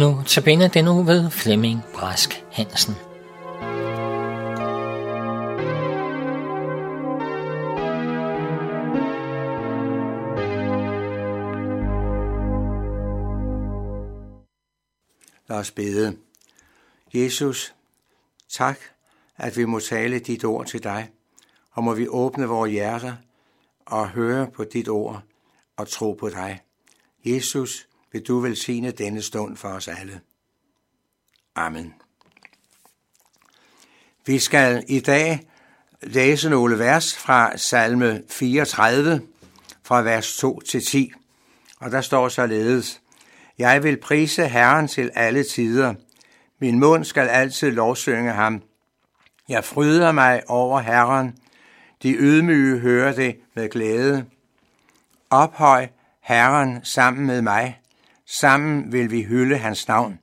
Nu tabiner den nu ved Flemming Brask Hansen. Lad os bede. Jesus, tak, at vi må tale dit ord til dig, og må vi åbne vores hjerter og høre på dit ord og tro på dig. Jesus, vil du velsigne denne stund for os alle. Amen. Vi skal i dag læse nogle vers fra salme 34, fra vers 2 til 10. Og der står således, Jeg vil prise Herren til alle tider. Min mund skal altid lovsynge ham. Jeg fryder mig over Herren. De ydmyge hører det med glæde. Ophøj Herren sammen med mig. Sammen vil vi hylde hans navn.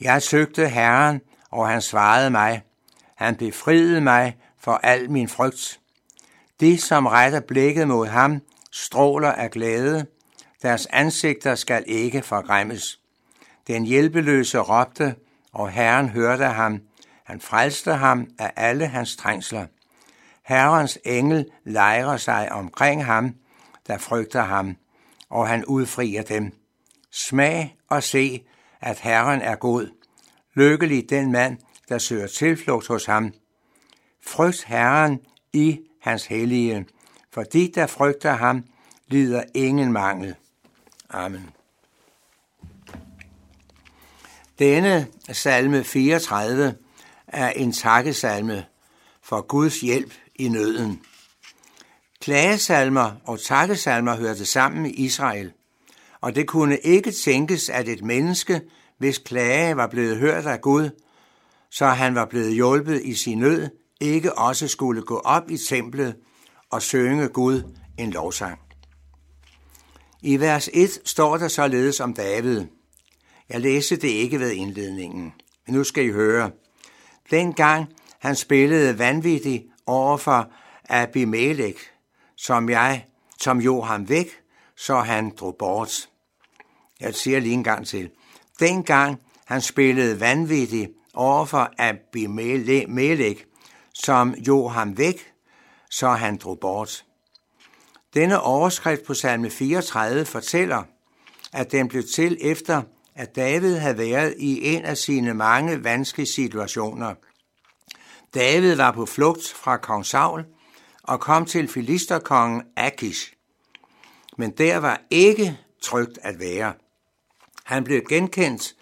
Jeg søgte Herren, og han svarede mig. Han befriede mig for al min frygt. De, som retter blikket mod ham, stråler af glæde. Deres ansigter skal ikke forgræmmes. Den hjælpeløse råbte, og Herren hørte ham. Han frelste ham af alle hans trængsler. Herrens engel lejrer sig omkring ham, der frygter ham, og han udfrier dem. Smag og se, at Herren er god. Lykkelig den mand, der søger tilflugt hos ham. Frygt Herren i hans hellige, for de, der frygter ham, lider ingen mangel. Amen. Denne salme 34 er en takkesalme for Guds hjælp i nøden. Klagesalmer og takkesalmer hørte sammen i Israel – og det kunne ikke tænkes, at et menneske, hvis klage var blevet hørt af Gud, så han var blevet hjulpet i sin nød, ikke også skulle gå op i templet og synge Gud en lovsang. I vers 1 står der således om David. Jeg læste det ikke ved indledningen, men nu skal I høre. Dengang han spillede vanvittigt over for Abimelech, som jeg, som jo ham væk, så han drog bort. Jeg siger lige en gang til. Dengang han spillede vanvittigt over for Abimelech, som jo ham væk, så han drog bort. Denne overskrift på salme 34 fortæller, at den blev til efter, at David havde været i en af sine mange vanskelige situationer. David var på flugt fra kong Saul og kom til filisterkongen Akish. Men der var ikke trygt at være. Han blev genkendt,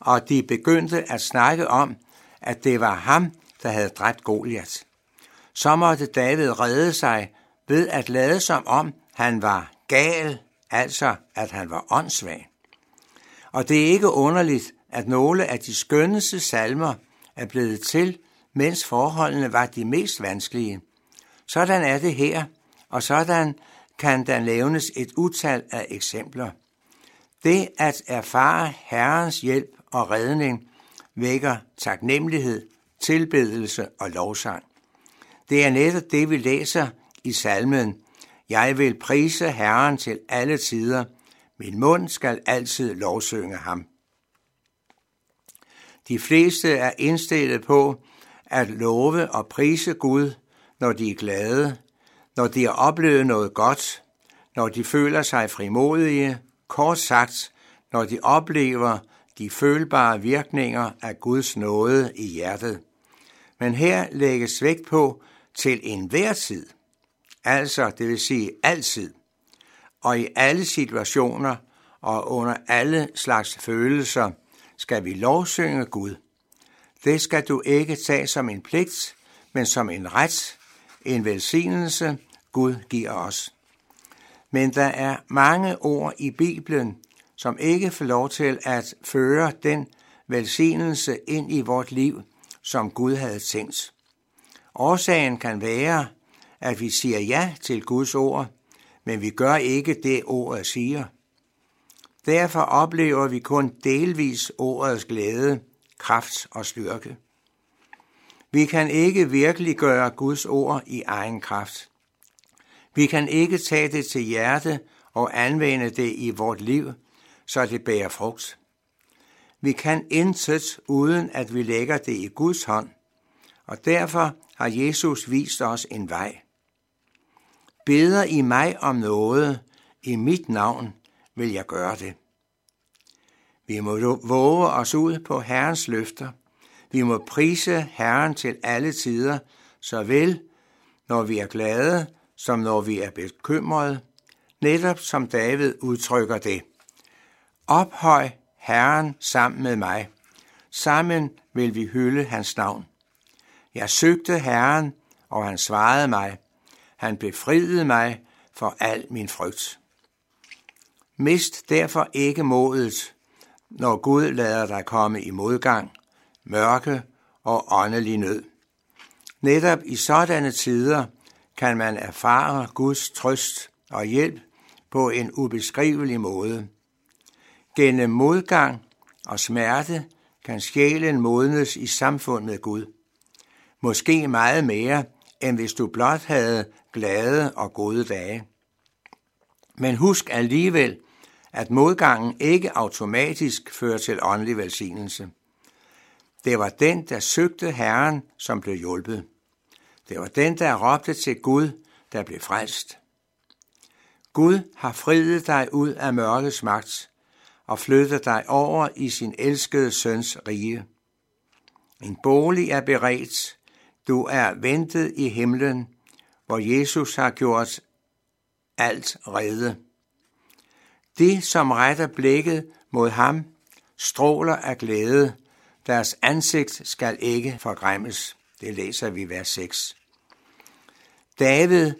og de begyndte at snakke om, at det var ham, der havde dræbt Goliat. Så måtte David redde sig ved at lade som om han var gal, altså at han var åndssvag. Og det er ikke underligt, at nogle af de skønneste salmer er blevet til, mens forholdene var de mest vanskelige. Sådan er det her, og sådan kan der nævnes et utal af eksempler. Det at erfare Herrens hjælp og redning vækker taknemmelighed, tilbedelse og lovsang. Det er netop det, vi læser i salmen. Jeg vil prise Herren til alle tider. Min mund skal altid lovsynge ham. De fleste er indstillet på at love og prise Gud, når de er glade, når de har oplevet noget godt, når de føler sig frimodige Kort sagt, når de oplever de følbare virkninger af Guds nåde i hjertet. Men her lægges vægt på til enhver tid, altså det vil sige altid, og i alle situationer og under alle slags følelser skal vi lovsynge Gud. Det skal du ikke tage som en pligt, men som en ret, en velsignelse, Gud giver os. Men der er mange ord i Bibelen, som ikke får lov til at føre den velsignelse ind i vort liv, som Gud havde tænkt. Årsagen kan være, at vi siger ja til Guds ord, men vi gør ikke det, ordet siger. Derfor oplever vi kun delvis ordets glæde, kraft og styrke. Vi kan ikke virkelig gøre Guds ord i egen kraft. Vi kan ikke tage det til hjerte og anvende det i vort liv, så det bærer frugt. Vi kan intet, uden at vi lægger det i Guds hånd, og derfor har Jesus vist os en vej. Beder I mig om noget, i mit navn vil jeg gøre det. Vi må våge os ud på Herrens løfter. Vi må prise Herren til alle tider, såvel når vi er glade, som når vi er bekymrede, netop som David udtrykker det. Ophøj Herren sammen med mig. Sammen vil vi hylde hans navn. Jeg søgte Herren, og han svarede mig. Han befriede mig for al min frygt. Mist derfor ikke modet, når Gud lader dig komme i modgang, mørke og åndelig nød. Netop i sådanne tider kan man erfare Guds trøst og hjælp på en ubeskrivelig måde. Gennem modgang og smerte kan sjælen modnes i samfund med Gud. Måske meget mere, end hvis du blot havde glade og gode dage. Men husk alligevel, at modgangen ikke automatisk fører til åndelig velsignelse. Det var den, der søgte Herren, som blev hjulpet. Det var den, der råbte til Gud, der blev frelst. Gud har friet dig ud af mørkets magt og flyttet dig over i sin elskede søns rige. En bolig er beredt. Du er ventet i himlen, hvor Jesus har gjort alt rede. De, som retter blikket mod ham, stråler af glæde. Deres ansigt skal ikke forgræmmes. Det læser vi i vers 6. David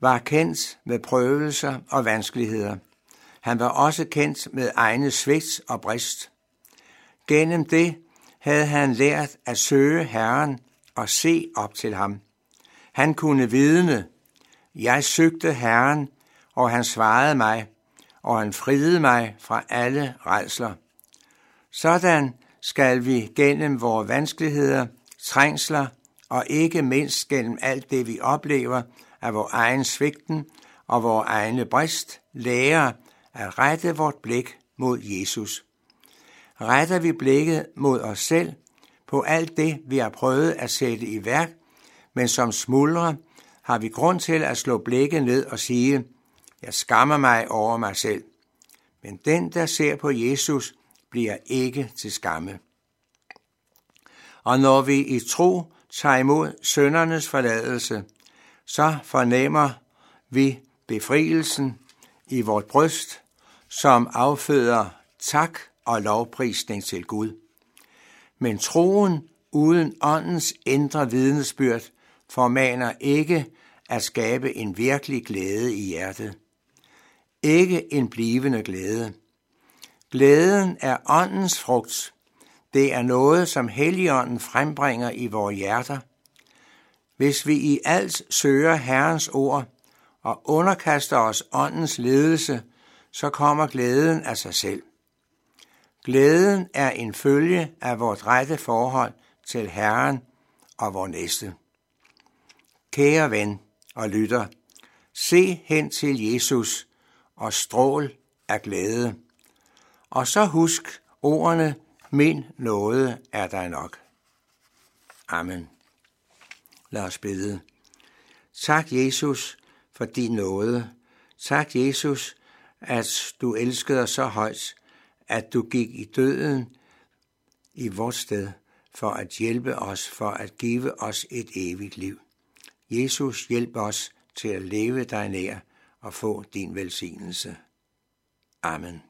var kendt med prøvelser og vanskeligheder. Han var også kendt med egne svigt og brist. Gennem det havde han lært at søge Herren og se op til ham. Han kunne vidne, jeg søgte Herren, og han svarede mig, og han friede mig fra alle redsler. Sådan skal vi gennem vores vanskeligheder, trængsler og ikke mindst gennem alt det, vi oplever af vores egen svigten og vores egne brist, lærer at rette vort blik mod Jesus. Retter vi blikket mod os selv, på alt det, vi har prøvet at sætte i værk, men som smuldrer, har vi grund til at slå blikket ned og sige, jeg skammer mig over mig selv. Men den, der ser på Jesus, bliver ikke til skamme. Og når vi i tro tager imod søndernes forladelse, så fornemmer vi befrielsen i vort bryst, som afføder tak og lovprisning til Gud. Men troen uden åndens indre vidnesbyrd formaner ikke at skabe en virkelig glæde i hjertet. Ikke en blivende glæde. Glæden er åndens frugt. Det er noget, som Helligånden frembringer i vores hjerter. Hvis vi i alt søger Herrens ord og underkaster os åndens ledelse, så kommer glæden af sig selv. Glæden er en følge af vores rette forhold til Herren og vor næste. Kære ven og lytter, se hen til Jesus og strål af glæde. Og så husk ordene, min nåde er dig nok. Amen. Lad os bede. Tak, Jesus, for din nåde. Tak, Jesus, at du elskede os så højt, at du gik i døden i vores sted for at hjælpe os, for at give os et evigt liv. Jesus, hjælp os til at leve dig nær og få din velsignelse. Amen.